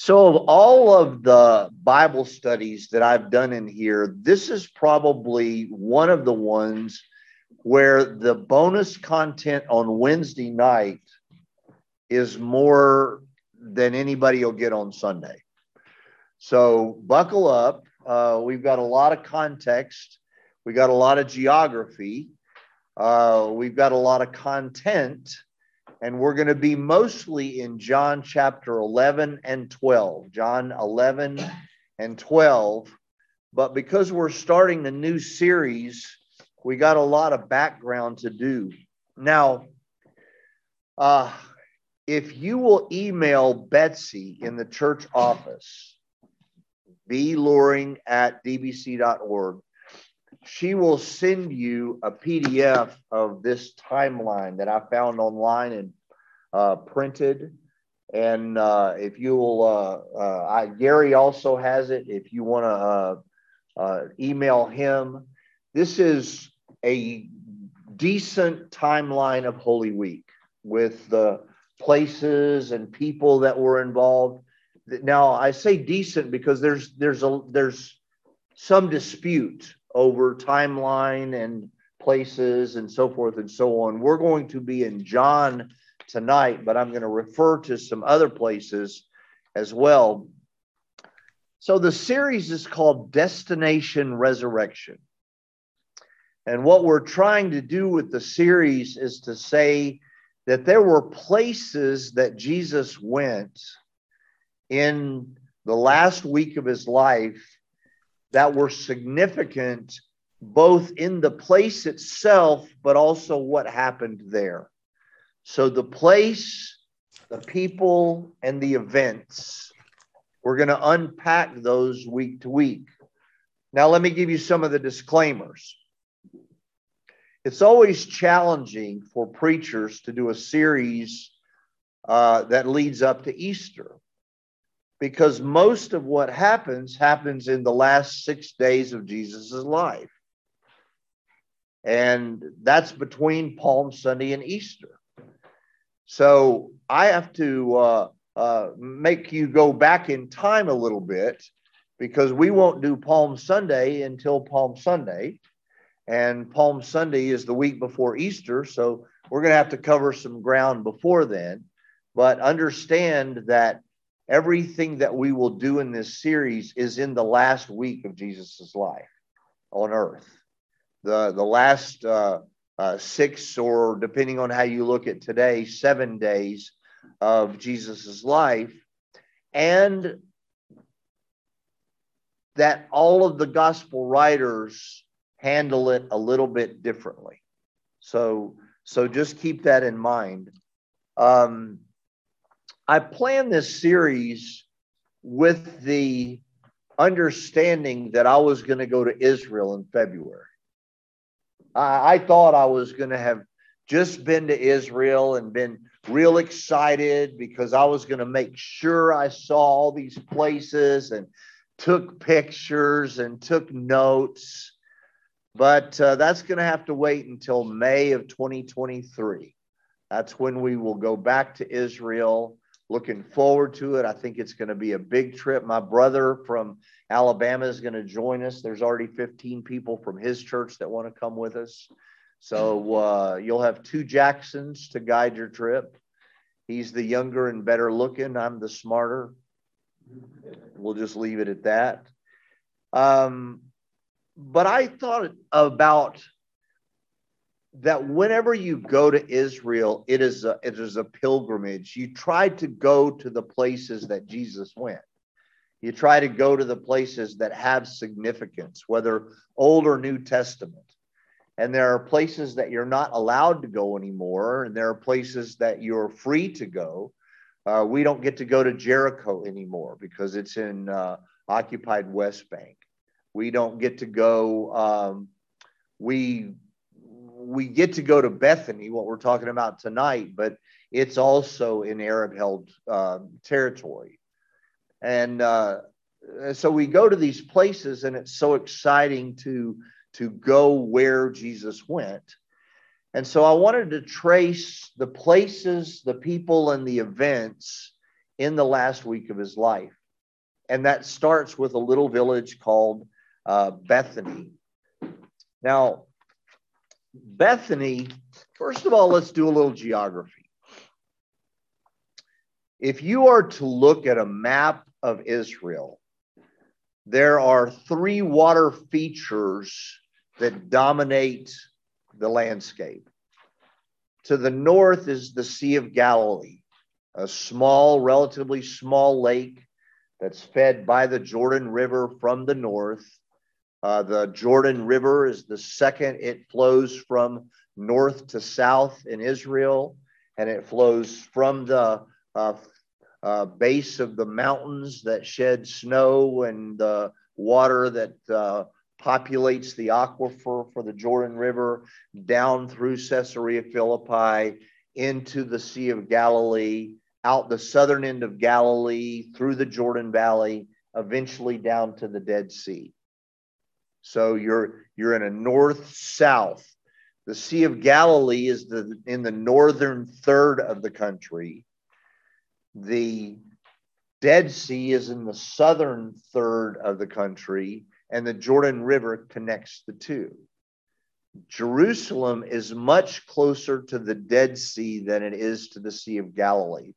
So, of all of the Bible studies that I've done in here, this is probably one of the ones where the bonus content on Wednesday night is more than anybody will get on Sunday. So, buckle up. Uh, we've got a lot of context, We've got a lot of geography, uh, we've got a lot of content and we're going to be mostly in John chapter 11 and 12. John 11 and 12. But because we're starting a new series, we got a lot of background to do. Now, uh, if you will email Betsy in the church office, bluring at dbc.org, she will send you a PDF of this timeline that I found online and uh, printed. And uh, if you will, uh, uh I, Gary also has it. If you want to uh, uh, email him, this is a decent timeline of Holy Week with the places and people that were involved. Now I say decent because there's there's a there's some dispute over timeline and places and so forth and so on. We're going to be in John tonight, but I'm going to refer to some other places as well. So the series is called Destination Resurrection. And what we're trying to do with the series is to say that there were places that Jesus went in the last week of his life that were significant both in the place itself, but also what happened there. So, the place, the people, and the events, we're going to unpack those week to week. Now, let me give you some of the disclaimers. It's always challenging for preachers to do a series uh, that leads up to Easter because most of what happens happens in the last six days of Jesus' life. And that's between Palm Sunday and Easter. So I have to uh, uh, make you go back in time a little bit because we won't do Palm Sunday until Palm Sunday. And Palm Sunday is the week before Easter. So we're going to have to cover some ground before then. But understand that everything that we will do in this series is in the last week of Jesus' life on earth. The, the last uh, uh, six, or depending on how you look at today, seven days of Jesus' life. And that all of the gospel writers handle it a little bit differently. So, so just keep that in mind. Um, I planned this series with the understanding that I was going to go to Israel in February. I, I thought I was going to have just been to Israel and been real excited because I was going to make sure I saw all these places and took pictures and took notes. But uh, that's going to have to wait until May of 2023. That's when we will go back to Israel looking forward to it. I think it's going to be a big trip. My brother from Alabama is going to join us. There's already 15 people from his church that want to come with us. So uh, you'll have two Jacksons to guide your trip. He's the younger and better looking. I'm the smarter. We'll just leave it at that. Um, but I thought about that whenever you go to Israel, it is a, it is a pilgrimage. You try to go to the places that Jesus went. You try to go to the places that have significance, whether Old or New Testament. And there are places that you're not allowed to go anymore, and there are places that you're free to go. Uh, we don't get to go to Jericho anymore because it's in uh, occupied West Bank. We don't get to go. Um, we we get to go to Bethany, what we're talking about tonight, but it's also in Arab held uh, territory. And uh, so we go to these places, and it's so exciting to, to go where Jesus went. And so I wanted to trace the places, the people, and the events in the last week of his life. And that starts with a little village called uh, Bethany. Now, Bethany, first of all, let's do a little geography. If you are to look at a map of Israel, there are three water features that dominate the landscape. To the north is the Sea of Galilee, a small, relatively small lake that's fed by the Jordan River from the north. Uh, the Jordan River is the second, it flows from north to south in Israel, and it flows from the uh, uh, base of the mountains that shed snow and the water that uh, populates the aquifer for the Jordan River down through Caesarea Philippi into the Sea of Galilee, out the southern end of Galilee, through the Jordan Valley, eventually down to the Dead Sea. So you're you're in a north south. The Sea of Galilee is the in the northern third of the country. The Dead Sea is in the southern third of the country, and the Jordan River connects the two. Jerusalem is much closer to the Dead Sea than it is to the Sea of Galilee.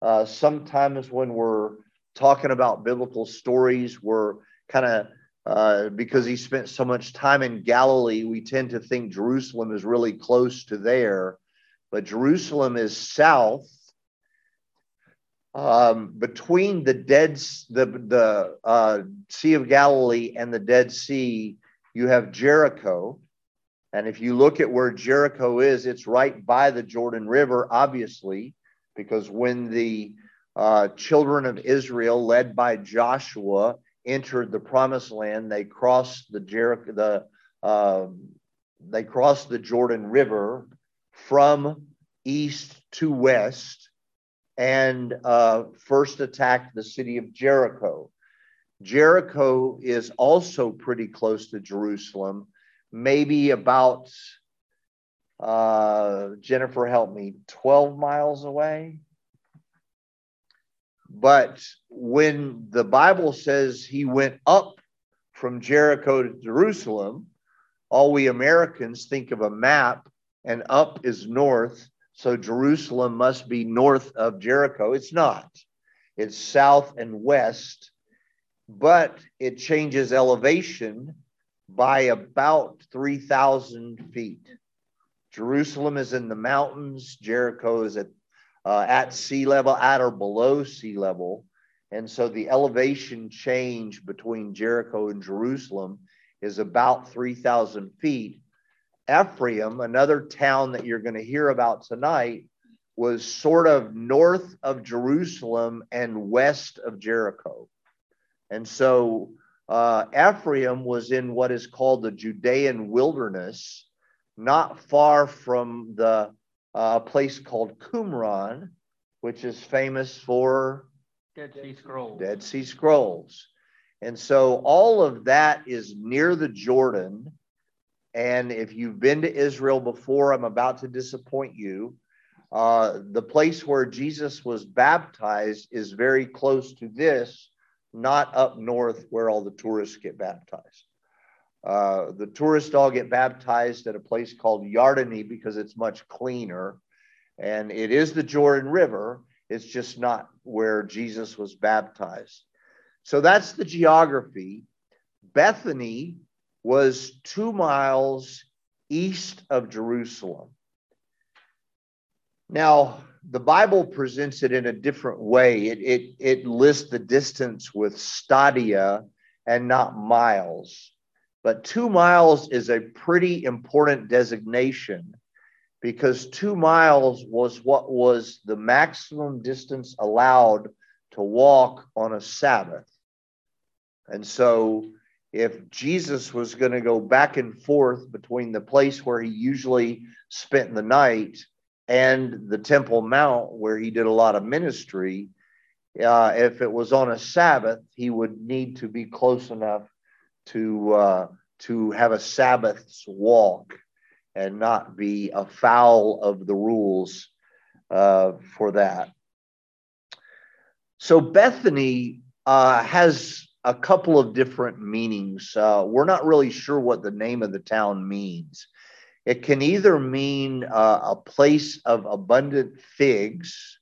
Uh, sometimes when we're talking about biblical stories, we're kind of uh, because he spent so much time in Galilee, we tend to think Jerusalem is really close to there, but Jerusalem is south um, between the dead the the uh, Sea of Galilee and the Dead Sea, you have Jericho, and if you look at where Jericho is, it's right by the Jordan River, obviously, because when the uh, children of Israel, led by Joshua, entered the Promised Land, they crossed the Jericho the uh, they crossed the Jordan River from east to west and uh, first attacked the city of Jericho. Jericho is also pretty close to Jerusalem, maybe about, uh, Jennifer, help me, 12 miles away. But when the Bible says he went up from Jericho to Jerusalem, all we Americans think of a map, and up is north, so Jerusalem must be north of Jericho. It's not, it's south and west, but it changes elevation by about 3,000 feet. Jerusalem is in the mountains, Jericho is at, uh, at sea level, at or below sea level. And so the elevation change between Jericho and Jerusalem is about 3,000 feet. Ephraim, another town that you're going to hear about tonight, was sort of north of Jerusalem and west of Jericho. And so uh, Ephraim was in what is called the Judean wilderness, not far from the uh, place called Qumran, which is famous for Dead Sea Scrolls. Dead Sea Scrolls. And so all of that is near the Jordan and if you've been to Israel before, I'm about to disappoint you. Uh, the place where Jesus was baptized is very close to this, not up north where all the tourists get baptized. Uh, the tourists all get baptized at a place called Yardenit because it's much cleaner. And it is the Jordan River, it's just not where Jesus was baptized. So that's the geography. Bethany was two miles east of Jerusalem. Now, the Bible presents it in a different way. It, it, it lists the distance with stadia and not miles. But two miles is a pretty important designation because two miles was what was the maximum distance allowed to walk on a Sabbath. And so if Jesus was going to go back and forth between the place where he usually spent the night and the Temple Mount where he did a lot of ministry, uh, if it was on a Sabbath, he would need to be close enough to uh, to have a Sabbath's walk and not be a foul of the rules uh, for that. So Bethany uh, has a couple of different meanings. Uh, we're not really sure what the name of the town means. It can either mean uh, a place of abundant figs,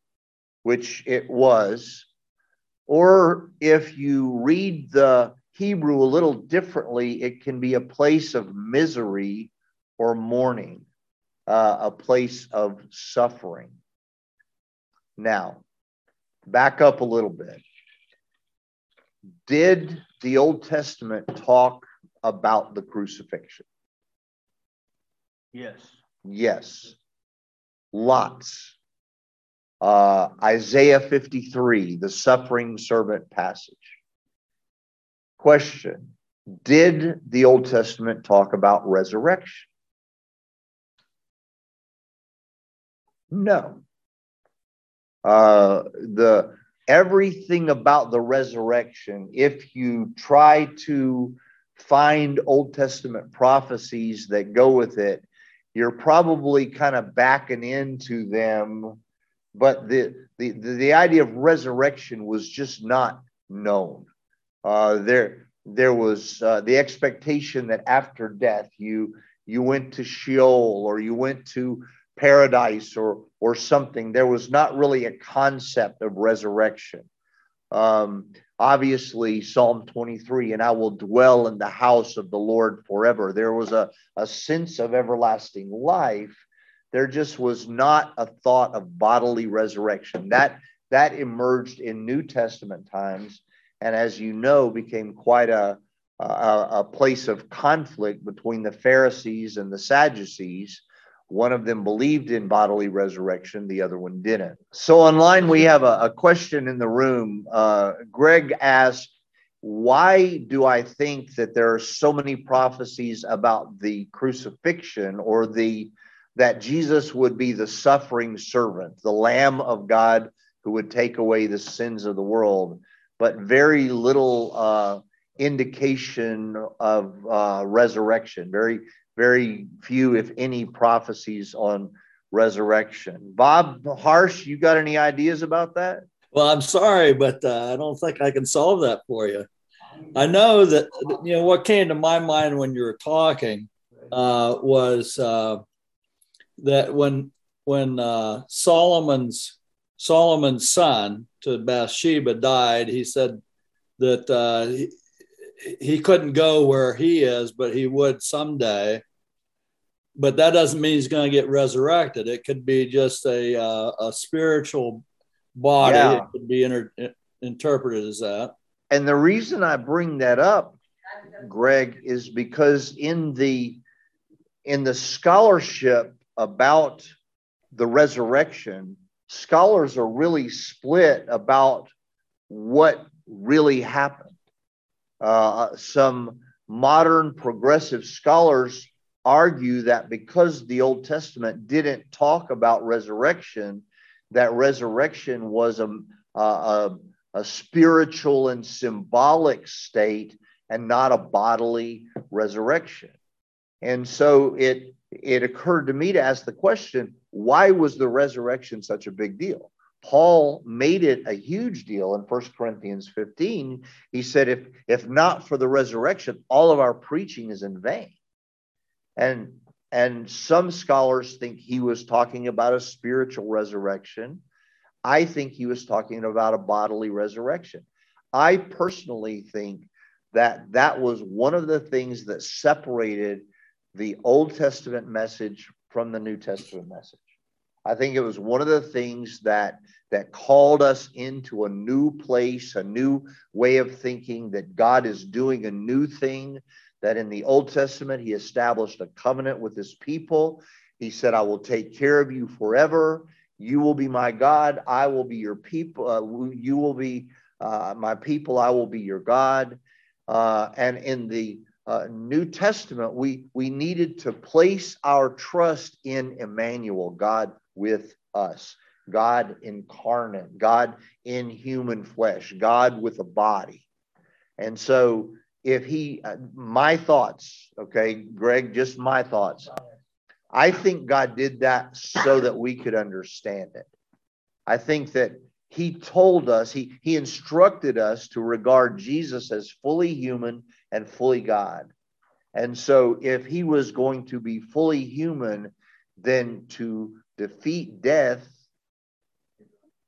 which it was, or if you read the Hebrew a little differently, it can be a place of misery or mourning, uh, a place of suffering. Now, back up a little bit. Did the Old Testament talk about the crucifixion? Yes. Yes. Lots. Uh, Isaiah 53, the suffering servant passage. Question Did the Old Testament talk about resurrection? No. Uh, the everything about the resurrection, if you try to find Old Testament prophecies that go with it, you're probably kind of backing into them. But the, the, the idea of resurrection was just not known. Uh, there, there was uh, the expectation that after death you you went to Sheol or you went to paradise or or something. There was not really a concept of resurrection. Um, obviously, Psalm 23, and I will dwell in the house of the Lord forever. There was a, a sense of everlasting life. There just was not a thought of bodily resurrection. That that emerged in New Testament times, and as you know, became quite a, a, a place of conflict between the Pharisees and the Sadducees one of them believed in bodily resurrection, the other one didn't. So online, we have a, a question in the room. Uh, Greg asked, Why do I think that there are so many prophecies about the crucifixion or the that Jesus would be the suffering servant, the Lamb of God who would take away the sins of the world, but very little uh, indication of uh, resurrection, very very few, if any, prophecies on resurrection. Bob Harsh, you got any ideas about that? Well, I'm sorry, but uh, I don't think I can solve that for you. I know that you know what came to my mind when you were talking uh, was uh, that when when uh, Solomon's Solomon's son to Bathsheba died, he said that uh, he, he couldn't go where he is, but he would someday. But that doesn't mean he's going to get resurrected. It could be just a uh, a spiritual body. Yeah. It could be inter- interpreted as that. And the reason I bring that up, Greg, is because in the in the scholarship about the resurrection, scholars are really split about what really happened. Uh, some modern progressive scholars argue that because the Old Testament didn't talk about resurrection, that resurrection was a, a, a spiritual and symbolic state and not a bodily resurrection. And so it it occurred to me to ask the question, why was the resurrection such a big deal? Paul made it a huge deal in 1 Corinthians 15. He said, if, if not for the resurrection, all of our preaching is in vain. And, and some scholars think he was talking about a spiritual resurrection. I think he was talking about a bodily resurrection. I personally think that that was one of the things that separated the Old Testament message from the New Testament message. I think it was one of the things that that called us into a new place, a new way of thinking that God is doing a new thing that in the Old Testament he established a covenant with his people. He said, "I will take care of you forever. You will be my God. I will be your people. Uh, you will be uh, my people. I will be your God." Uh, and in the uh, New Testament, we we needed to place our trust in Emmanuel, God with us. God incarnate, God in human flesh, God with a body. And so, if he, uh, my thoughts, okay, Greg, just my thoughts. I think God did that so that we could understand it. I think that he told us, he, he instructed us to regard Jesus as fully human and fully God. And so, if he was going to be fully human, then to defeat death,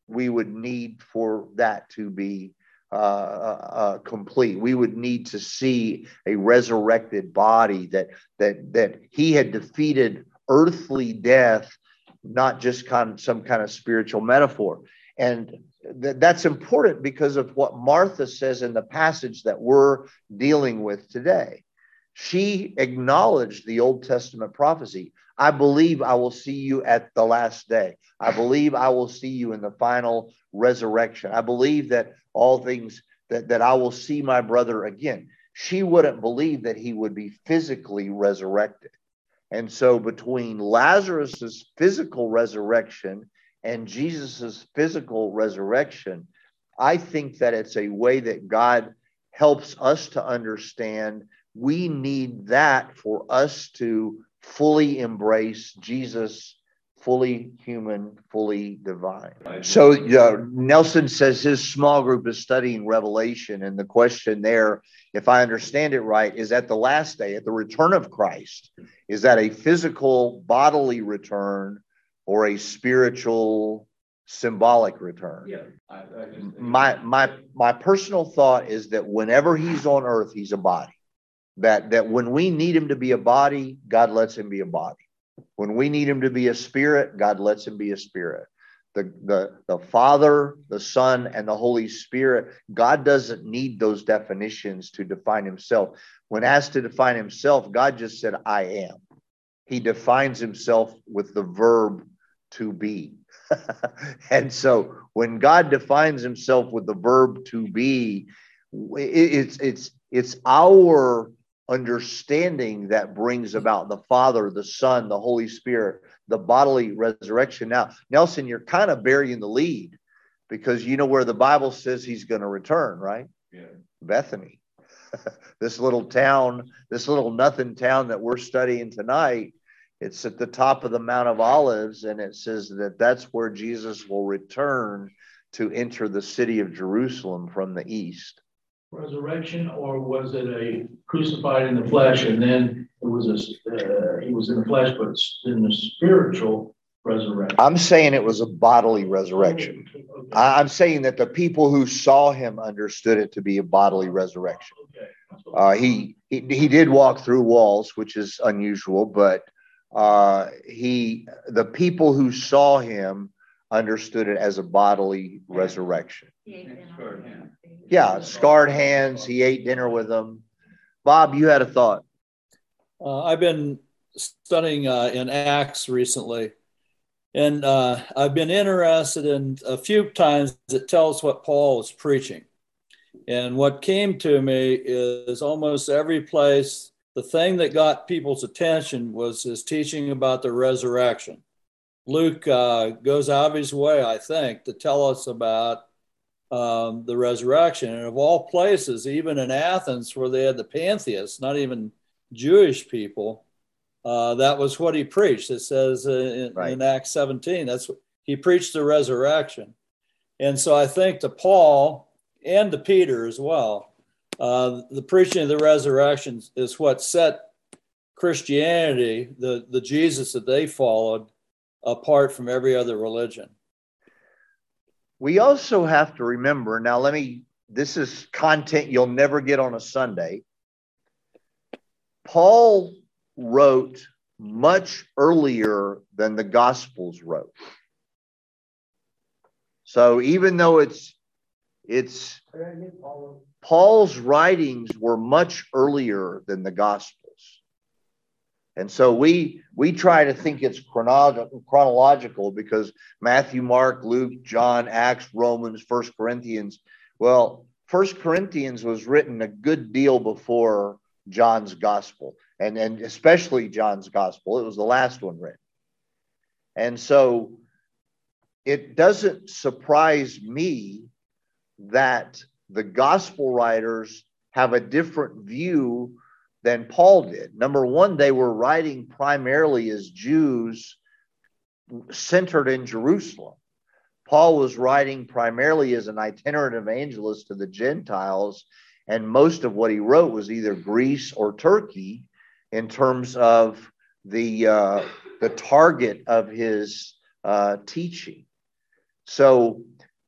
we would need for that to be uh, uh, uh, complete. We would need to see a resurrected body that that that he had defeated earthly death, not just kind of some kind of spiritual metaphor. And th- that's important because of what Martha says in the passage that we're dealing with today. She acknowledged the Old Testament prophecy. I believe I will see you at the last day. I believe I will see you in the final resurrection. I believe that all things that, that I will see my brother again. She wouldn't believe that he would be physically resurrected. And so between Lazarus's physical resurrection and Jesus's physical resurrection, I think that it's a way that God helps us to understand we need that for us to fully embrace Jesus, fully human, fully divine. So uh, Nelson says his small group is studying Revelation, and the question there, if I understand it right, is at the last day, at the return of Christ, is that a physical, bodily return or a spiritual symbolic return. Yeah. I, I my my my personal thought is that whenever he's on earth, he's a body. That that when we need him to be a body, God lets him be a body. When we need him to be a spirit, God lets him be a spirit. The, the, the Father, the Son, and the Holy Spirit, God doesn't need those definitions to define himself. When asked to define himself, God just said, I am. He defines himself with the verb to be. and so when God defines himself with the verb to be, it's it's it's our understanding that brings about the Father, the Son, the Holy Spirit, the bodily resurrection. Now, Nelson, you're kind of burying the lead because you know where the Bible says he's going to return, right? Yeah. Bethany. this little town, this little nothing town that we're studying tonight it's at the top of the Mount of Olives, and it says that that's where Jesus will return to enter the city of Jerusalem from the east. Resurrection, or was it a crucified in the flesh, and then it was a uh, he was in the flesh, but in the spiritual resurrection? I'm saying it was a bodily resurrection. Okay. I'm saying that the people who saw him understood it to be a bodily resurrection. Okay. Uh, he, he he did walk through walls, which is unusual, but uh, he the people who saw him understood it as a bodily resurrection. Yeah, scarred hands. He ate dinner with them. Bob, you had a thought. Uh, I've been studying uh, in Acts recently, and uh, I've been interested in a few times it tells what Paul was preaching. And what came to me is almost every place the thing that got people's attention was his teaching about the resurrection. Luke uh, goes out of his way, I think, to tell us about um, the resurrection. And of all places, even in Athens, where they had the pantheists, not even Jewish people, uh, that was what he preached. It says in, right. in Acts 17, that's what he preached the resurrection. And so I think to Paul and to Peter as well, uh, the preaching of the resurrection is what set Christianity, the, the Jesus that they followed, apart from every other religion. We also have to remember now, let me, this is content you'll never get on a Sunday. Paul wrote much earlier than the Gospels wrote. So even though it's it's Paul's writings were much earlier than the Gospels. And so we we try to think it's chronological because Matthew, Mark, Luke, John, Acts, Romans, First Corinthians. Well, First Corinthians was written a good deal before John's Gospel, and, and especially John's Gospel. It was the last one written. And so it doesn't surprise me that the gospel writers have a different view than Paul did. Number one, they were writing primarily as Jews centered in Jerusalem. Paul was writing primarily as an itinerant evangelist to the Gentiles, and most of what he wrote was either Greece or Turkey in terms of the uh, the target of his uh, teaching. So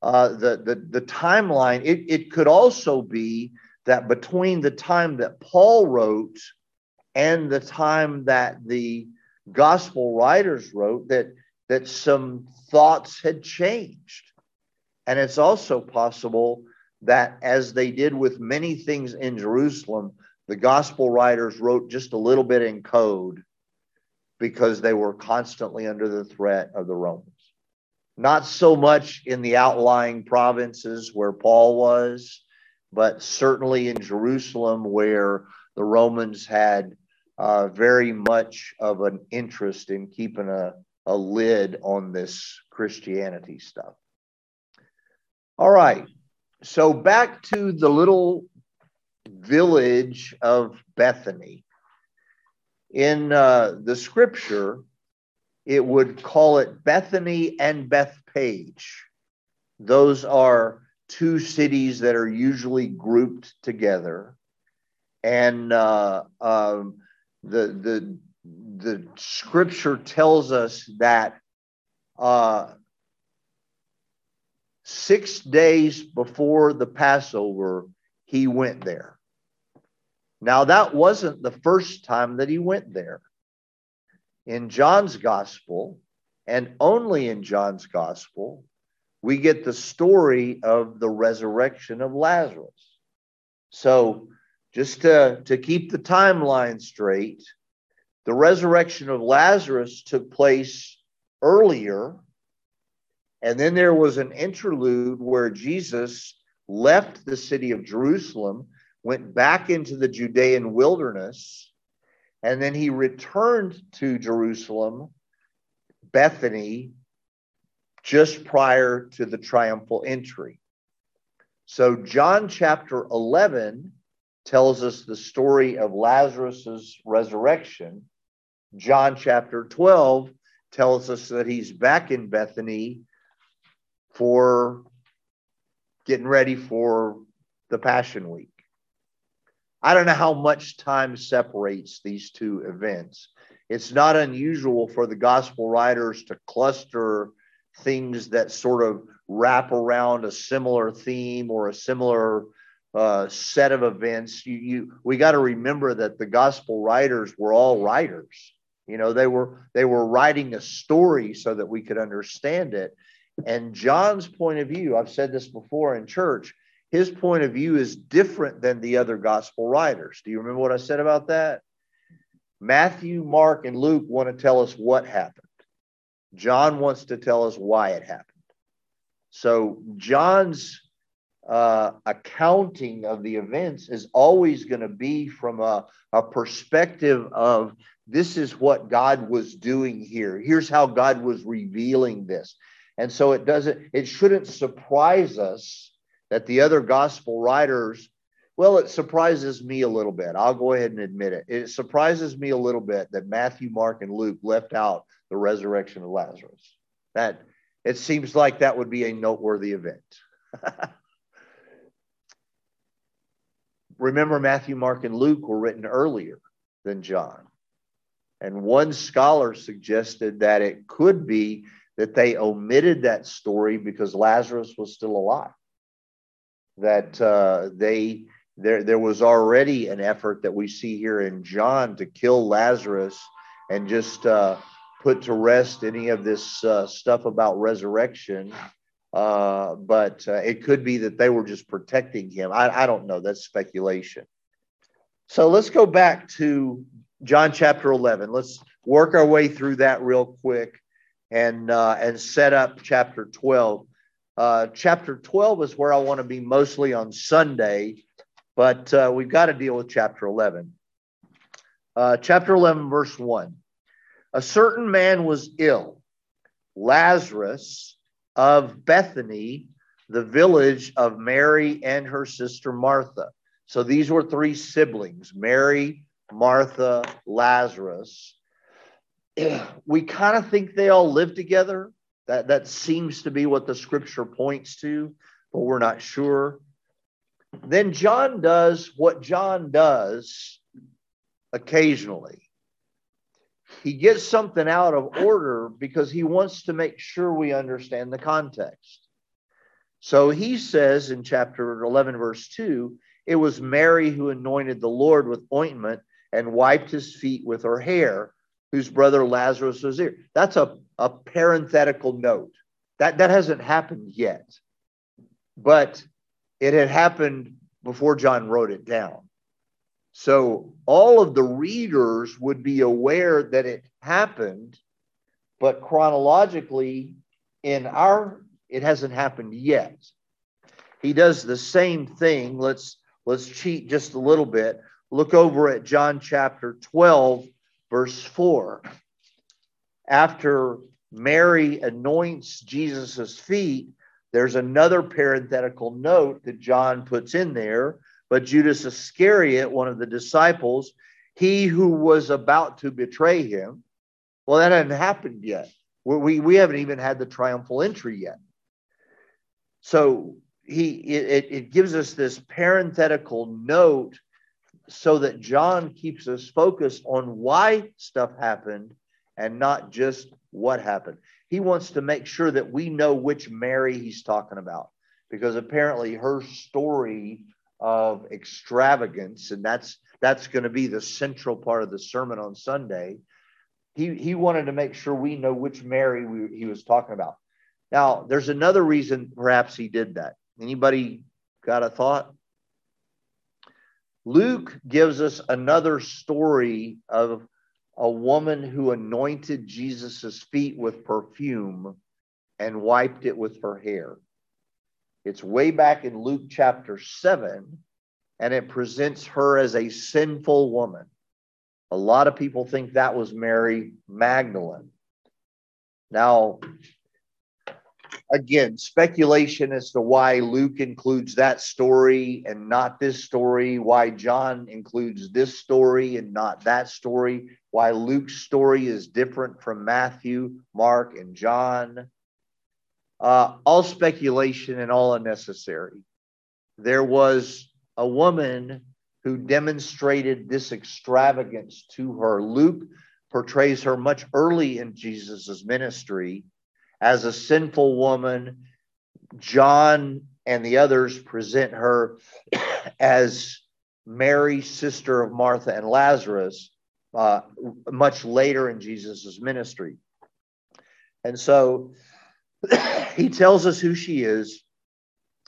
uh, the, the the timeline it, it could also be that between the time that Paul wrote and the time that the gospel writers wrote that that some thoughts had changed. And it's also possible that, as they did with many things in Jerusalem, the gospel writers wrote just a little bit in code because they were constantly under the threat of the Romans. Not so much in the outlying provinces where Paul was, but certainly in Jerusalem where the Romans had uh, very much of an interest in keeping a, a lid on this Christianity stuff. All right. So back to the little village of Bethany. In uh, the scripture, it would call it Bethany and Bethphage. Those are two cities that are usually grouped together. And uh, um, the, the the scripture tells us that uh, six days before the Passover, he went there. Now, that wasn't the first time that he went there. In John's gospel, and only in John's gospel, we get the story of the resurrection of Lazarus. So, just to, to keep the timeline straight, the resurrection of Lazarus took place earlier. And then there was an interlude where Jesus left the city of Jerusalem, went back into the Judean wilderness, and then he returned to Jerusalem, Bethany, just prior to the triumphal entry. So, John chapter 11 tells us the story of Lazarus's resurrection. John chapter 12 tells us that he's back in Bethany for getting ready for the Passion Week. I don't know how much time separates these two events. It's not unusual for the gospel writers to cluster things that sort of wrap around a similar theme or a similar uh, set of events. You, you we got to remember that the gospel writers were all writers. You know, they were they were writing a story so that we could understand it. And John's point of view, I've said this before in church, his point of view is different than the other gospel writers. Do you remember what I said about that? Matthew, Mark, and Luke want to tell us what happened. John wants to tell us why it happened. So John's uh, accounting of the events is always going to be from a, a perspective of this is what God was doing here. Here's how God was revealing this. And so it doesn't, it shouldn't surprise us that the other gospel writers, well, it surprises me a little bit. I'll go ahead and admit it. It surprises me a little bit that Matthew, Mark, and Luke left out the resurrection of Lazarus. That it seems like that would be a noteworthy event. Remember, Matthew, Mark, and Luke were written earlier than John. And one scholar suggested that it could be that they omitted that story because Lazarus was still alive. That uh, they there there was already an effort that we see here in John to kill Lazarus and just uh, put to rest any of this uh, stuff about resurrection. Uh, but uh, it could be that they were just protecting him. I, I don't know. That's speculation. So let's go back to John chapter 11. Let's work our way through that real quick and uh, and set up chapter 12. Uh, chapter 12 is where I want to be mostly on Sunday, but uh, we've got to deal with chapter 11. Uh, chapter 11, verse 1. A certain man was ill, Lazarus of Bethany, the village of Mary and her sister Martha. So these were three siblings Mary, Martha, Lazarus. We kind of think they all lived together, That, that seems to be what the scripture points to, but we're not sure. Then John does what John does occasionally. He gets something out of order because he wants to make sure we understand the context. So he says in chapter 11, verse 2, it was Mary who anointed the Lord with ointment and wiped his feet with her hair, whose brother Lazarus was here. That's a, a parenthetical note. That, that hasn't happened yet, but it had happened before John wrote it down. So all of the readers would be aware that it happened, but chronologically, in our it hasn't happened yet. He does the same thing. Let's let's cheat just a little bit. Look over at John chapter 12, verse 4. After Mary anoints Jesus's feet, there's another parenthetical note that John puts in there. But Judas Iscariot, one of the disciples, he who was about to betray him, well, that hadn't happened yet. We, we haven't even had the triumphal entry yet. So he it, it gives us this parenthetical note so that John keeps us focused on why stuff happened and not just what happened. He wants to make sure that we know which Mary he's talking about because apparently her story of extravagance and that's that's going to be the central part of the sermon on Sunday. He he wanted to make sure we know which Mary we, he was talking about. Now, there's another reason perhaps he did that. Anybody got a thought? Luke gives us another story of a woman who anointed Jesus's feet with perfume and wiped it with her hair. It's way back in Luke chapter 7, and it presents her as a sinful woman. A lot of people think that was Mary Magdalene. Now, again, speculation as to why Luke includes that story and not this story, why John includes this story and not that story, why Luke's story is different from Matthew, Mark, and John. Uh, all speculation and all unnecessary. There was a woman who demonstrated this extravagance to her. Luke portrays her much early in Jesus' ministry as a sinful woman. John and the others present her as Mary, sister of Martha and Lazarus, uh, much later in Jesus' ministry. And so he tells us who she is.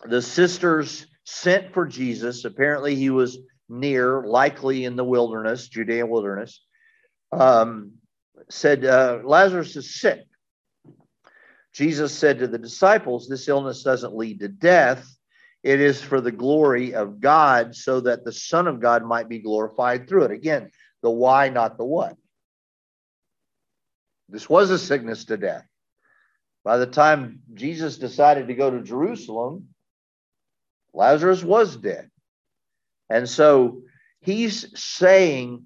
The sisters sent for Jesus. Apparently, he was near, likely in the wilderness, Judea wilderness. Um, said, uh, Lazarus is sick. Jesus said to the disciples, This illness doesn't lead to death. It is for the glory of God, so that the Son of God might be glorified through it. Again, the why, not the what. This was a sickness to death. By the time Jesus decided to go to Jerusalem, Lazarus was dead. And so he's saying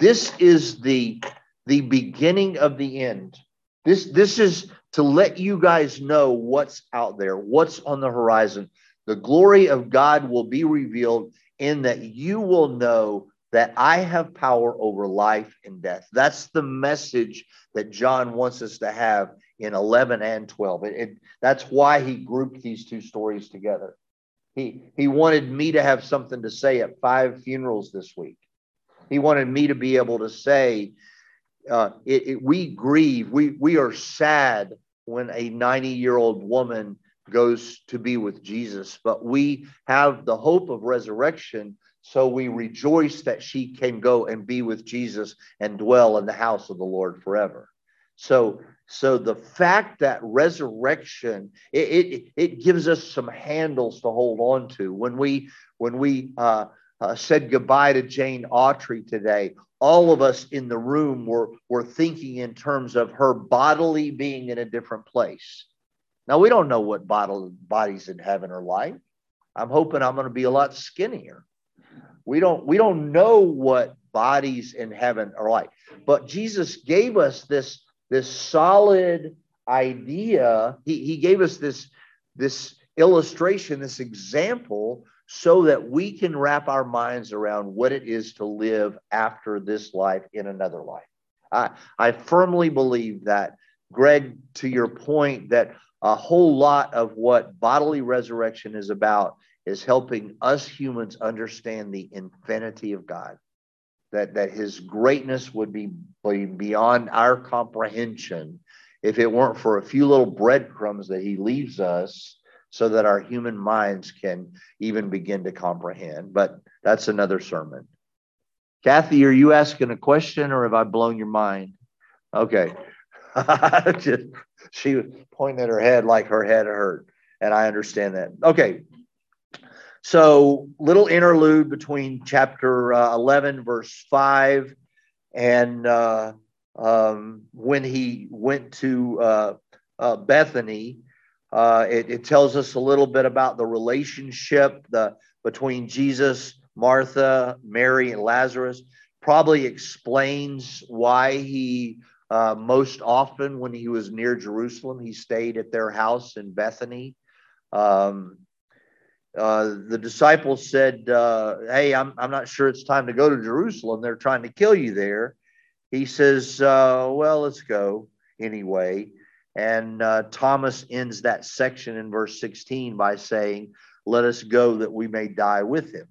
this is the, the beginning of the end. This, this is to let you guys know what's out there, what's on the horizon. The glory of God will be revealed in that you will know that I have power over life and death. That's the message that John wants us to have in 11 and 12. It, it, that's why he grouped these two stories together. He, he wanted me to have something to say at five funerals this week. He wanted me to be able to say, uh, it, it, we grieve, we, we are sad when a 90 year old woman goes to be with Jesus, but we have the hope of resurrection. So we rejoice that she can go and be with Jesus and dwell in the house of the Lord forever. So, so the fact that resurrection it, it, it gives us some handles to hold on to when we when we uh, uh, said goodbye to Jane Autry today all of us in the room were, were thinking in terms of her bodily being in a different place. Now, we don't know what body, bodies in heaven are like. I'm hoping I'm going to be a lot skinnier. We don't, we don't know what bodies in heaven are like. But Jesus gave us this, this solid idea. He, he gave us this, this illustration, this example, so that we can wrap our minds around what it is to live after this life in another life. I, I firmly believe that, Greg, to your point, that a whole lot of what bodily resurrection is about is helping us humans understand the infinity of God. That, that his greatness would be beyond our comprehension if it weren't for a few little breadcrumbs that he leaves us so that our human minds can even begin to comprehend. But that's another sermon. Kathy, are you asking a question or have I blown your mind? Okay. Just, she was pointing at her head like her head hurt. And I understand that. Okay. So, little interlude between chapter uh, 11, verse 5, and uh, um, when he went to uh, uh Bethany uh, it, it, tells us a little bit about the relationship the, between Jesus, Martha, Mary, and Lazarus. Probably explains why he uh, most often, when he was near Jerusalem, he stayed at their house in Bethany. Um, uh, the disciples said, uh, Hey, I'm, I'm not sure it's time to go to Jerusalem. They're trying to kill you there. He says, uh, Well, let's go anyway. And uh, Thomas ends that section in verse 16 by saying, Let us go that we may die with him.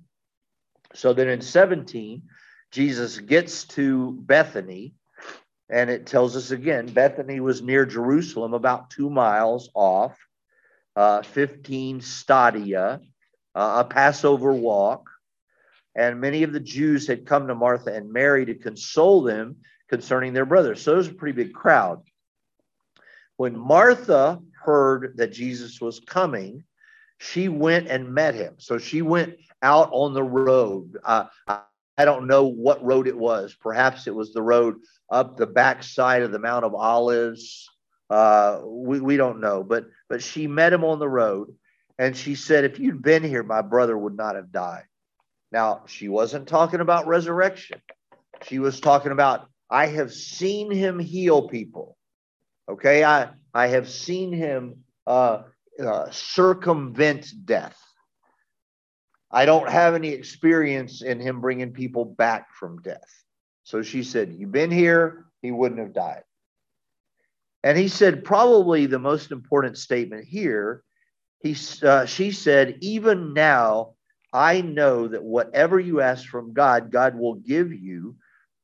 So then in 17, Jesus gets to Bethany, and it tells us again Bethany was near Jerusalem, about two miles off, uh, 15 stadia, uh, a Passover walk. And many of the Jews had come to Martha and Mary to console them concerning their brothers. So it was a pretty big crowd. When Martha heard that Jesus was coming, she went and met him. So she went out on the road. Uh, I don't know what road it was. Perhaps it was the road up the backside of the Mount of Olives. Uh, we, we don't know, but but she met him on the road, and she said, "If you'd been here, my brother would not have died." Now she wasn't talking about resurrection. She was talking about, "I have seen him heal people." Okay, I I have seen him uh, uh, circumvent death. I don't have any experience in him bringing people back from death. So she said, "You've been here; he wouldn't have died." And he said, probably the most important statement here. He uh, she said, "Even now, I know that whatever you ask from God, God will give you."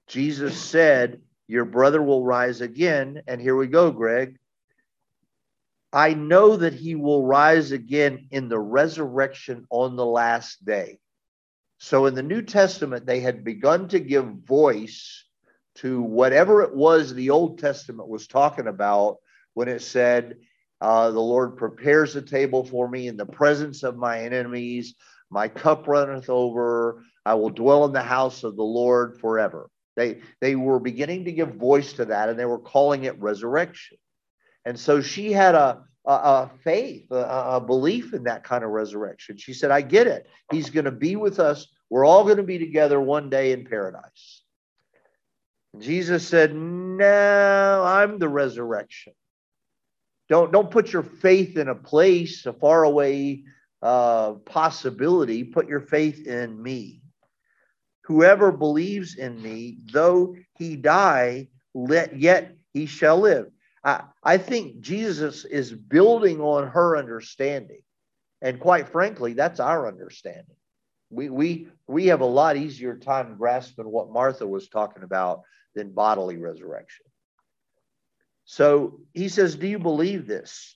Jesus said, your brother will rise again. And here we go, Greg. I know that he will rise again in the resurrection on the last day. So in the New Testament, they had begun to give voice to whatever it was the Old Testament was talking about when it said, uh, The Lord prepares a table for me in the presence of my enemies. My cup runneth over. I will dwell in the house of the Lord forever. They, they were beginning to give voice to that and they were calling it resurrection. And so she had a, a, a faith, a, a belief in that kind of resurrection. She said, I get it. He's going to be with us. We're all going to be together one day in paradise. Jesus said, No, I'm the resurrection. Don't, don't put your faith in a place, a faraway uh, possibility. Put your faith in me. Whoever believes in me, though he die, let, yet he shall live. I, I think Jesus is building on her understanding. And quite frankly, that's our understanding. We, we, we have a lot easier time grasping what Martha was talking about than bodily resurrection. So he says, Do you believe this?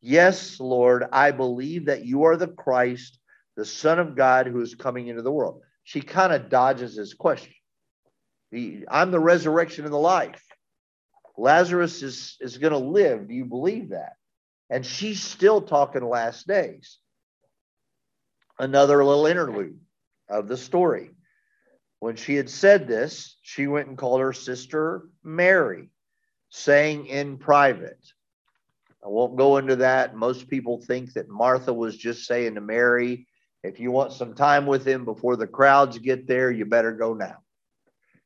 Yes, Lord, I believe that you are the Christ, the Son of God who is coming into the world she kind of dodges his question. I'm the resurrection and the life. Lazarus is, is going to live. Do you believe that? And she's still talking last days. Another little interlude of the story. When she had said this, she went and called her sister Mary, saying in private, I won't go into that. Most people think that Martha was just saying to Mary, if you want some time with him before the crowds get there, you better go now.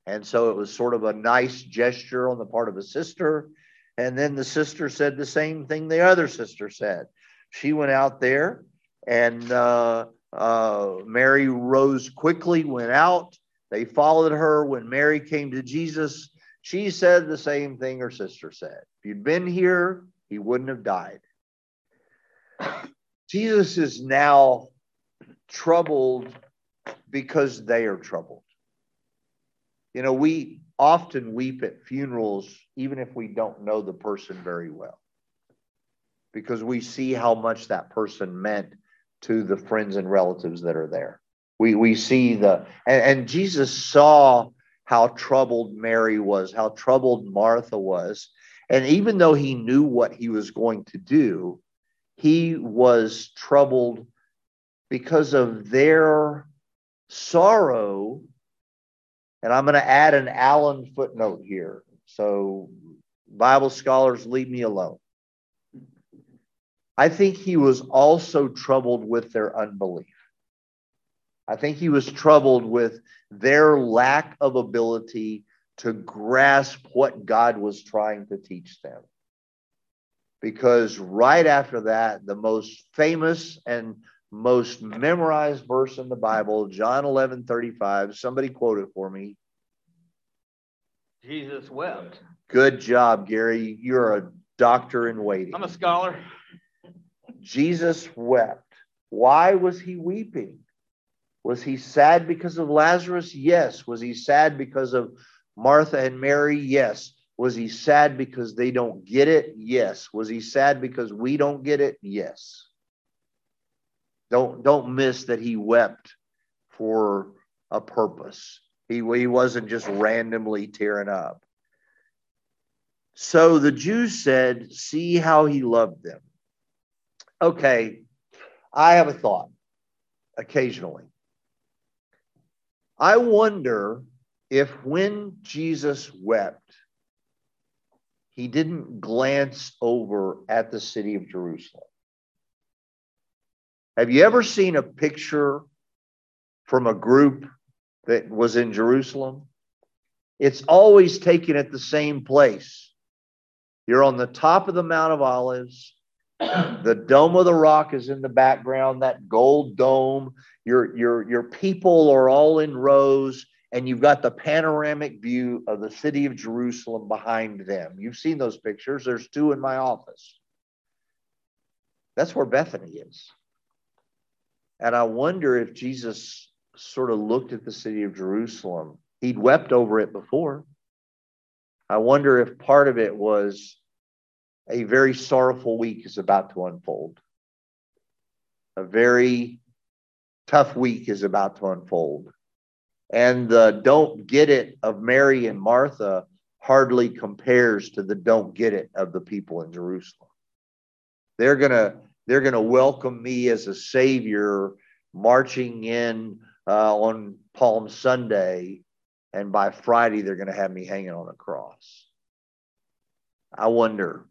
And so it was sort of a nice gesture on the part of a sister. And then the sister said the same thing the other sister said. She went out there, and uh, uh, Mary rose quickly, went out. They followed her. When Mary came to Jesus, she said the same thing her sister said. If you'd been here, he wouldn't have died. Jesus is now troubled because they are troubled. You know, we often weep at funerals, even if we don't know the person very well, because we see how much that person meant to the friends and relatives that are there. We, we see the, and, and Jesus saw how troubled Mary was, how troubled Martha was. And even though he knew what he was going to do, he was troubled because of their sorrow. And I'm going to add an Allen footnote here. So, Bible scholars, leave me alone. I think he was also troubled with their unbelief. I think he was troubled with their lack of ability to grasp what God was trying to teach them. Because right after that, the most famous and most memorized verse in the Bible, John 11 35, somebody quote it for me. Jesus wept. Good job, Gary. You're a doctor in waiting. I'm a scholar. Jesus wept. Why was he weeping? Was he sad because of Lazarus? Yes. Was he sad because of Martha and Mary? Yes. Was he sad because they don't get it? Yes. Was he sad because we don't get it? Yes. Don't don't miss that he wept for a purpose. He, he wasn't just randomly tearing up. So the Jews said, See how he loved them. Okay, I have a thought occasionally. I wonder if when Jesus wept, he didn't glance over at the city of Jerusalem. Have you ever seen a picture from a group that was in Jerusalem? It's always taken at the same place. You're on the top of the Mount of Olives. The dome of the rock is in the background, that gold dome. Your, your, your people are all in rows, and you've got the panoramic view of the city of Jerusalem behind them. You've seen those pictures. There's two in my office. That's where Bethany is. And I wonder if Jesus sort of looked at the city of Jerusalem. He'd wept over it before. I wonder if part of it was a very sorrowful week is about to unfold. A very tough week is about to unfold. And the don't get it of Mary and Martha hardly compares to the don't get it of the people in Jerusalem. They're going to they're going to welcome me as a savior marching in uh, on Palm Sunday and by Friday they're going to have me hanging on a cross. I wonder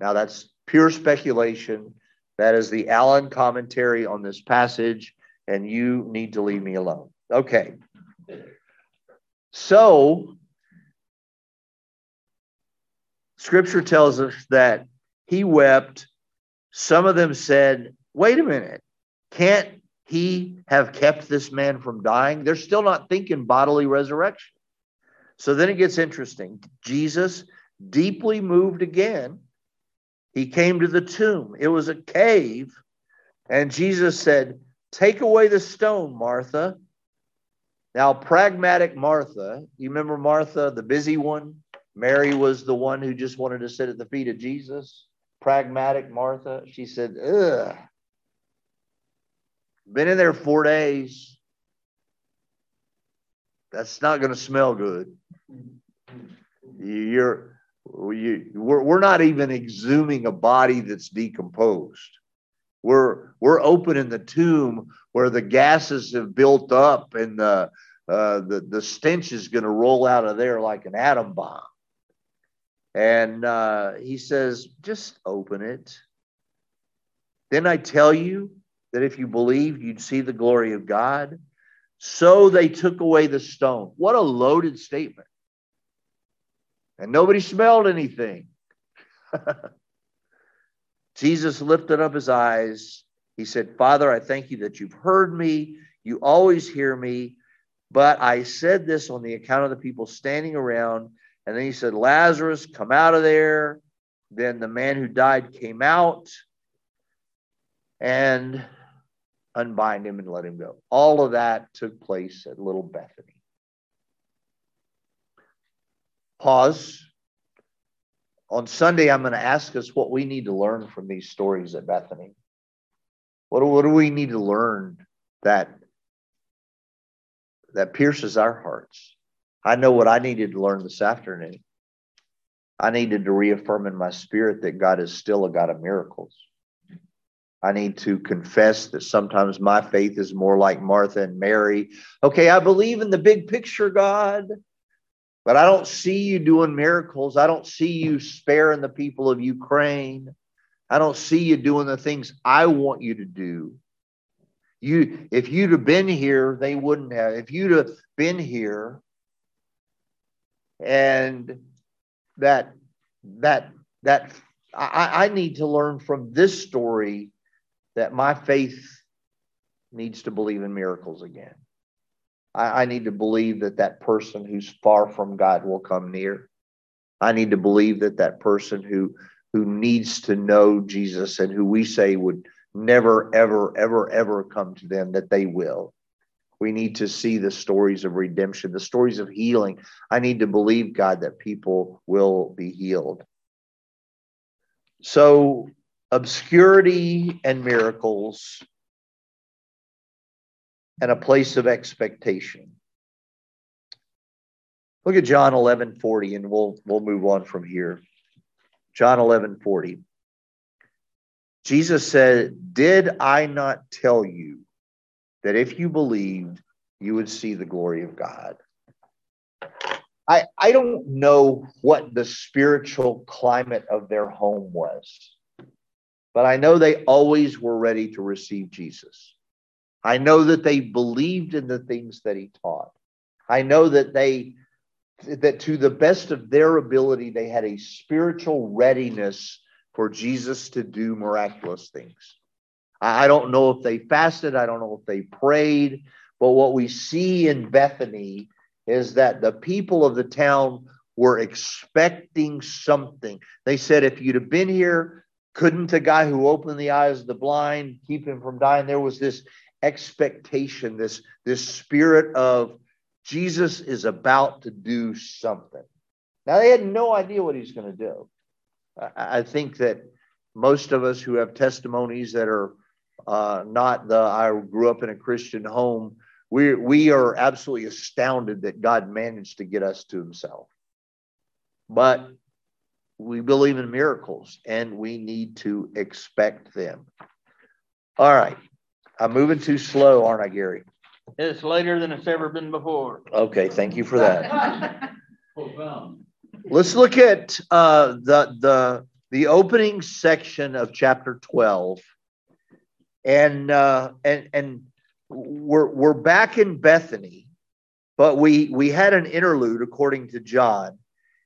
now, that's pure speculation. That is the Allen commentary on this passage, and you need to leave me alone. Okay. So, scripture tells us that he wept. Some of them said, wait a minute, can't he have kept this man from dying? They're still not thinking bodily resurrection. So then it gets interesting. Jesus, deeply moved again, he came to the tomb. It was a cave. And Jesus said, Take away the stone, Martha. Now, pragmatic Martha, you remember Martha, the busy one? Mary was the one who just wanted to sit at the feet of Jesus. Pragmatic Martha, she said, Ugh. Been in there four days. That's not going to smell good. You're we, we're, we're not even exhuming a body that's decomposed. We're, we're opening the tomb where the gases have built up and the, uh, the, the stench is going to roll out of there like an atom bomb. And uh, he says, just open it. Then I tell you that if you believe, you'd see the glory of God. So they took away the stone. What a loaded statement and nobody smelled anything. Jesus lifted up his eyes. He said, Father, I thank you that you've heard me. You always hear me. But I said this on the account of the people standing around. And then he said, Lazarus, come out of there. Then the man who died came out and unbind him and let him go. All of that took place at Little Bethany. Pause. On Sunday, I'm going to ask us what we need to learn from these stories at Bethany. What do, what do we need to learn that, that pierces our hearts? I know what I needed to learn this afternoon. I needed to reaffirm in my spirit that God is still a God of miracles. I need to confess that sometimes my faith is more like Martha and Mary. Okay, I believe in the big picture, God, but I don't see you doing miracles. I don't see you sparing the people of Ukraine. I don't see you doing the things I want you to do. You, if you'd have been here, they wouldn't have. If you'd have been here, and that that that I, I need to learn from this story that my faith needs to believe in miracles again. I, I need to believe that that person who's far from God will come near. I need to believe that that person who who needs to know Jesus and who we say would never, ever, ever, ever come to them, that they will. We need to see the stories of redemption, the stories of healing. I need to believe, God, that people will be healed. So obscurity and miracles and a place of expectation. Look at John 11 40, and we'll we'll move on from here. John 11 40. Jesus said, Did I not tell you that if you believed, you would see the glory of God? I, I don't know what the spiritual climate of their home was. But I know they always were ready to receive Jesus. I know that they believed in the things that he taught. I know that they that to the best of their ability they had a spiritual readiness for Jesus to do miraculous things. I don't know if they fasted, I don't know if they prayed, but what we see in Bethany is that the people of the town were expecting something. They said, if you'd have been here, couldn't the guy who opened the eyes of the blind keep him from dying? There was this expectation, this, this spirit of Jesus is about to do something. Now, they had no idea what he's going to do. I, I think that most of us who have testimonies that are uh, not the I grew up in a Christian home, we, we are absolutely astounded that God managed to get us to himself. But we believe in miracles and we need to expect them. All right. I'm moving too slow, aren't I, Gary? It's later than it's ever been before. Okay, thank you for that. Let's look at uh, the the the opening section of chapter 12. And uh, and and we're we're back in Bethany, but we we had an interlude according to John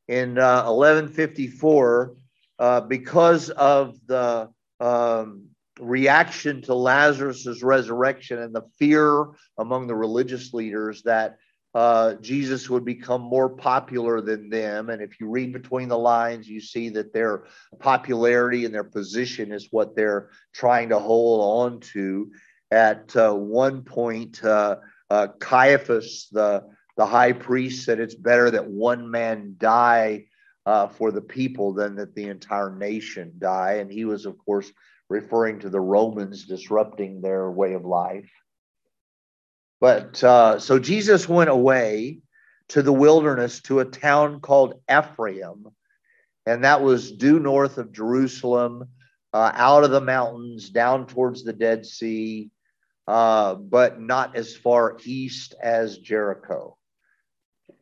in uh, 1154 uh, because of the um, reaction to Lazarus's resurrection and the fear among the religious leaders that uh, Jesus would become more popular than them. And if you read between the lines, you see that their popularity and their position is what they're trying to hold on to. At uh, one point, uh, uh Caiaphas, the the high priest said it's better that one man die uh, for the people than that the entire nation die. And he was, of course, referring to the Romans disrupting their way of life. But uh, so Jesus went away to the wilderness to a town called Ephraim, and that was due north of Jerusalem, uh, out of the mountains, down towards the Dead Sea, uh, but not as far east as Jericho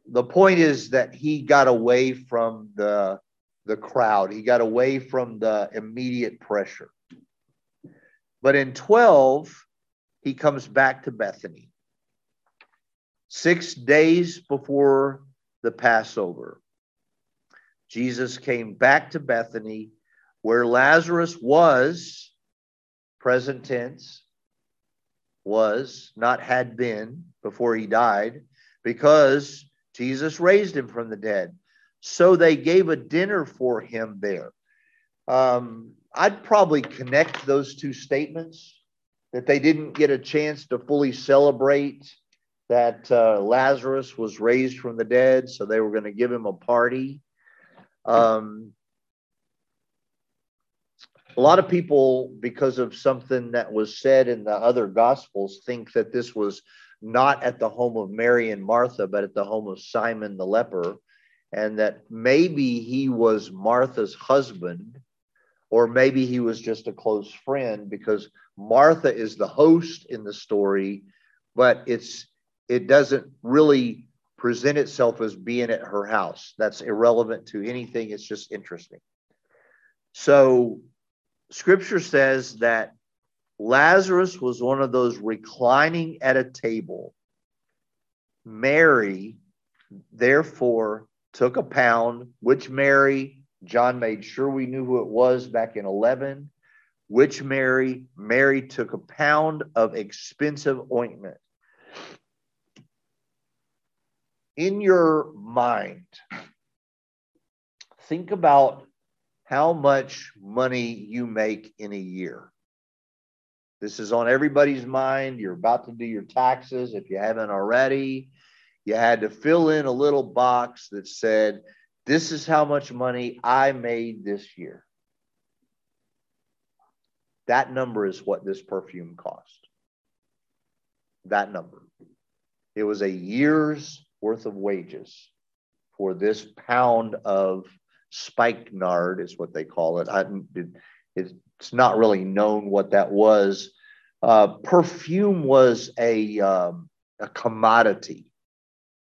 the point is that he got away from the the crowd. He got away from the immediate pressure. But in 12, he comes back to Bethany. Six days before the Passover, Jesus came back to Bethany where Lazarus was, present tense, was, not had been before he died, because Jesus raised him from the dead. So they gave a dinner for him there. Um, I'd probably connect those two statements that they didn't get a chance to fully celebrate that uh, Lazarus was raised from the dead, so they were going to give him a party. Um, a lot of people, because of something that was said in the other gospels, think that this was not at the home of Mary and Martha, but at the home of Simon the leper, and that maybe he was Martha's husband, or maybe he was just a close friend, because Martha is the host in the story, but it's it doesn't really present itself as being at her house. That's irrelevant to anything. It's just interesting. So scripture says that Lazarus was one of those reclining at a table. Mary, therefore, took a pound, which Mary, John made sure we knew who it was back in 11. Which Mary, Mary took a pound of expensive ointment. In your mind, think about how much money you make in a year. This is on everybody's mind. You're about to do your taxes if you haven't already. You had to fill in a little box that said, This is how much money I made this year. That number is what this perfume cost. That number. It was a year's worth of wages for this pound of spikenard is what they call it. I, it it's not really known what that was. Uh, perfume was a, um, a commodity.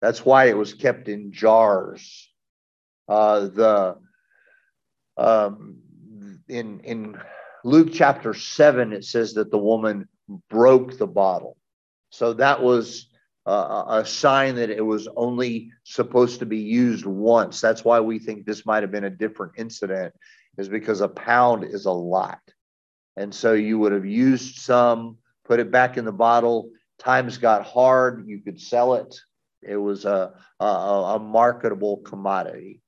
That's why it was kept in jars. Uh, the um, in in Luke chapter seven, it says that the woman broke the bottle. So that was uh, a sign that it was only supposed to be used once. That's why we think this might have been a different incident, is because a pound is a lot. And so you would have used some, put it back in the bottle. Times got hard, you could sell it. It was a, a, a marketable commodity.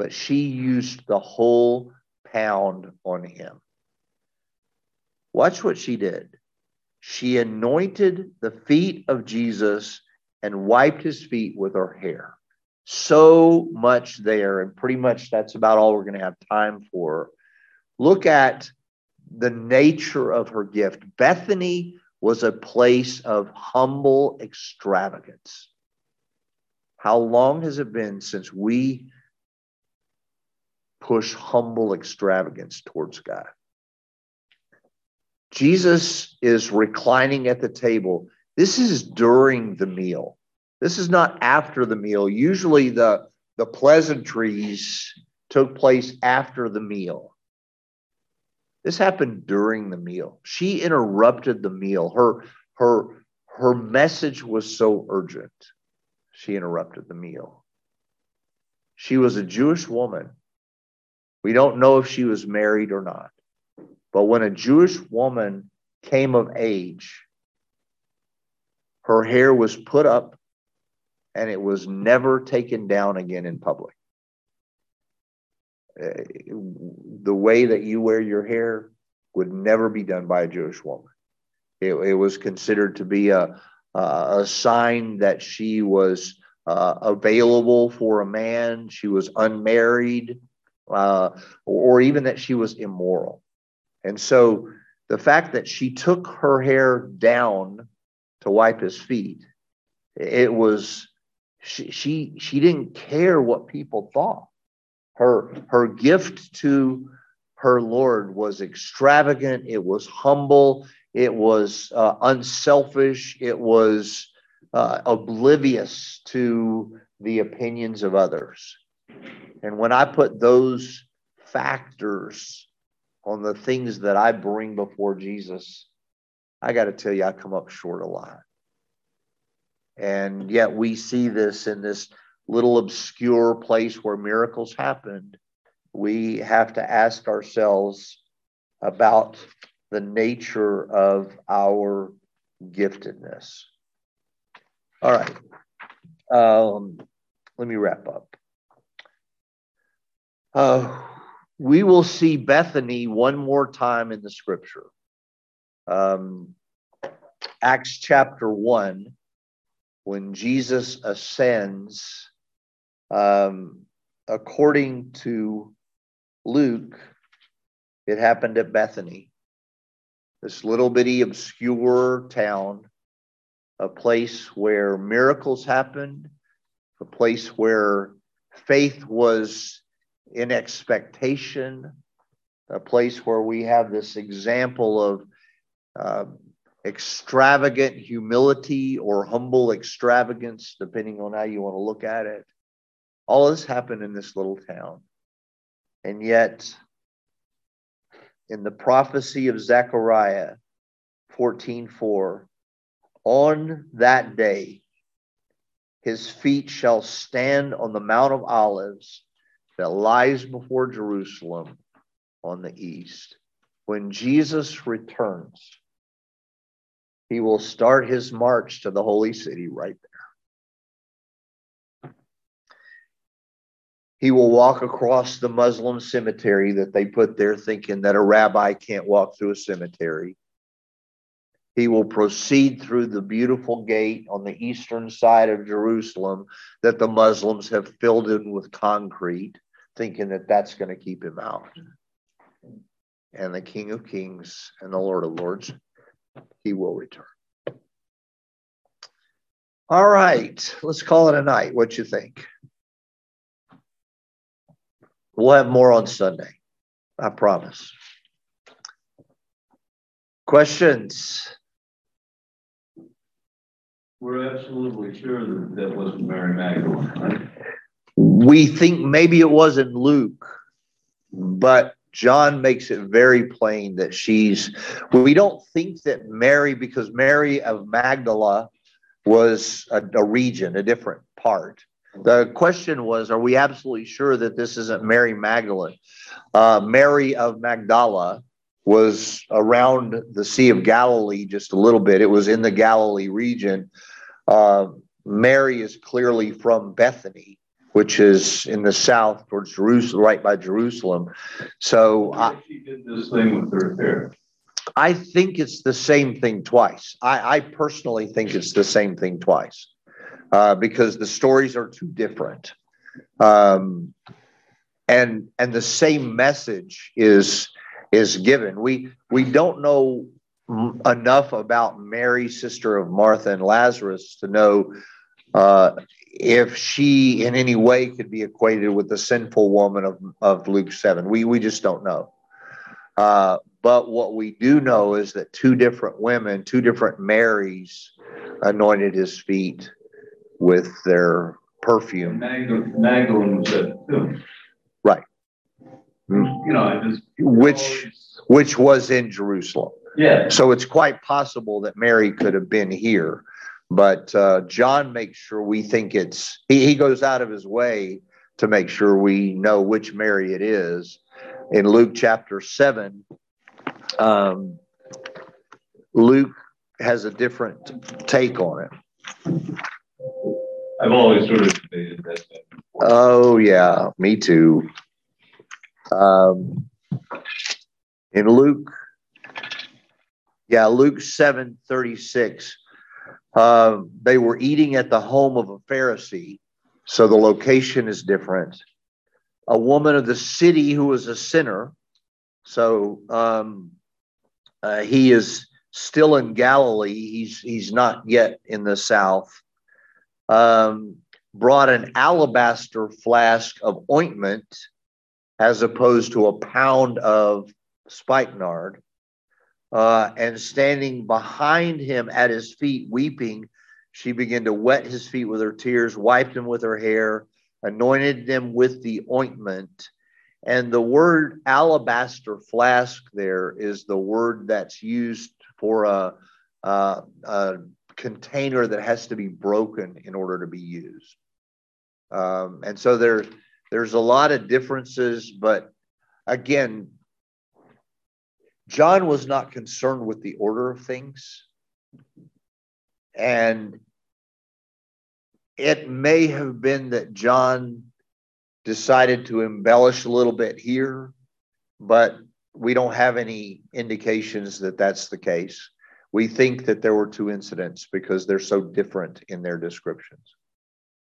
But she used the whole pound on him. Watch what she did she anointed the feet of Jesus and wiped his feet with her hair. So much there, and pretty much that's about all we're going to have time for. Look at the nature of her gift. Bethany was a place of humble extravagance. How long has it been since we push humble extravagance towards God? Jesus is reclining at the table. This is during the meal. This is not after the meal. Usually the, the pleasantries took place after the meal. This happened during the meal. She interrupted the meal. Her her her message was so urgent. She interrupted the meal. She was a Jewish woman. We don't know if she was married or not. But when a Jewish woman came of age, her hair was put up and it was never taken down again in public. Uh, the way that you wear your hair would never be done by a Jewish woman. It, it was considered to be a, a sign that she was uh, available for a man, she was unmarried, uh, or even that she was immoral. And so the fact that she took her hair down to wipe his feet, it was she she, she didn't care what people thought. Her her gift to her Lord was extravagant, it was humble, it was uh, unselfish, it was uh, oblivious to the opinions of others. And when I put those factors on the things that I bring before Jesus, I got to tell you, I come up short a lot. And yet we see this in this little obscure place where miracles happened. we have to ask ourselves about the nature of our giftedness. All right. Um, let me wrap up. Uh, we will see Bethany one more time in the scripture. Um, Acts chapter 1, when Jesus ascends, um, according to Luke, it happened at Bethany, this little bitty obscure town, a place where miracles happened, a place where faith was in expectation, a place where we have this example of uh, extravagant humility or humble extravagance, depending on how you want to look at it. All this happened in this little town. And yet, in the prophecy of Zechariah 14:4, on that day his feet shall stand on the Mount of Olives that lies before Jerusalem on the east. When Jesus returns, he will start his march to the holy city right there. He will walk across the Muslim cemetery that they put there, thinking that a rabbi can't walk through a cemetery. He will proceed through the beautiful gate on the eastern side of Jerusalem that the Muslims have filled in with concrete, thinking that that's going to keep him out. And the King of Kings and the Lord of Lords, he will return. All right, let's call it a night. What you think? We'll have more on Sunday. I promise. Questions? We're absolutely sure that that wasn't Mary Magdalene, right? We think maybe it was in Luke, but John makes it very plain that she's. We don't think that Mary, because Mary of Magdala was a, a region, a different part. The question was, are we absolutely sure that this isn't Mary Magdalene? Uh, Mary of Magdala was around the Sea of Galilee just a little bit. It was in the Galilee region. Uh, Mary is clearly from Bethany, which is in the south towards Jerusalem, right by Jerusalem. So I, she did this thing with her hair. I think it's the same thing twice. I, I personally think it's the same thing twice uh, because the stories are too different. Um, and and the same message is is given. We we don't know enough about Mary, sister of Martha and Lazarus, to know uh, if she in any way could be equated with the sinful woman of, of Luke 7. We, we just don't know. Uh, but what we do know is that two different women, two different Marys, anointed his feet with their perfume. Magdalene was too. Right. You know, which which was in Jerusalem. Yeah. So it's quite possible that Mary could have been here. But uh, John makes sure we think it's, he, he goes out of his way to make sure we know which Mary it is. In Luke chapter 7, um, Luke has a different take on it. I've always sort of debated that. Oh, yeah, me too. Um, in Luke yeah, Luke 7 36. Uh, they were eating at the home of a Pharisee, so the location is different. A woman of the city who was a sinner, so um, uh, he is still in Galilee. He's he's not yet in the south. Um, brought an alabaster flask of ointment as opposed to a pound of spikenard uh, and standing behind him at his feet, weeping, she began to wet his feet with her tears, wiped them with her hair, anointed them with the ointment. And the word alabaster flask there is the word that's used for a, a, a container that has to be broken in order to be used. Um, and so there, There's a lot of differences, but again, John was not concerned with the order of things. And it may have been that John decided to embellish a little bit here, but we don't have any indications that that's the case. We think that there were two incidents because they're so different in their descriptions.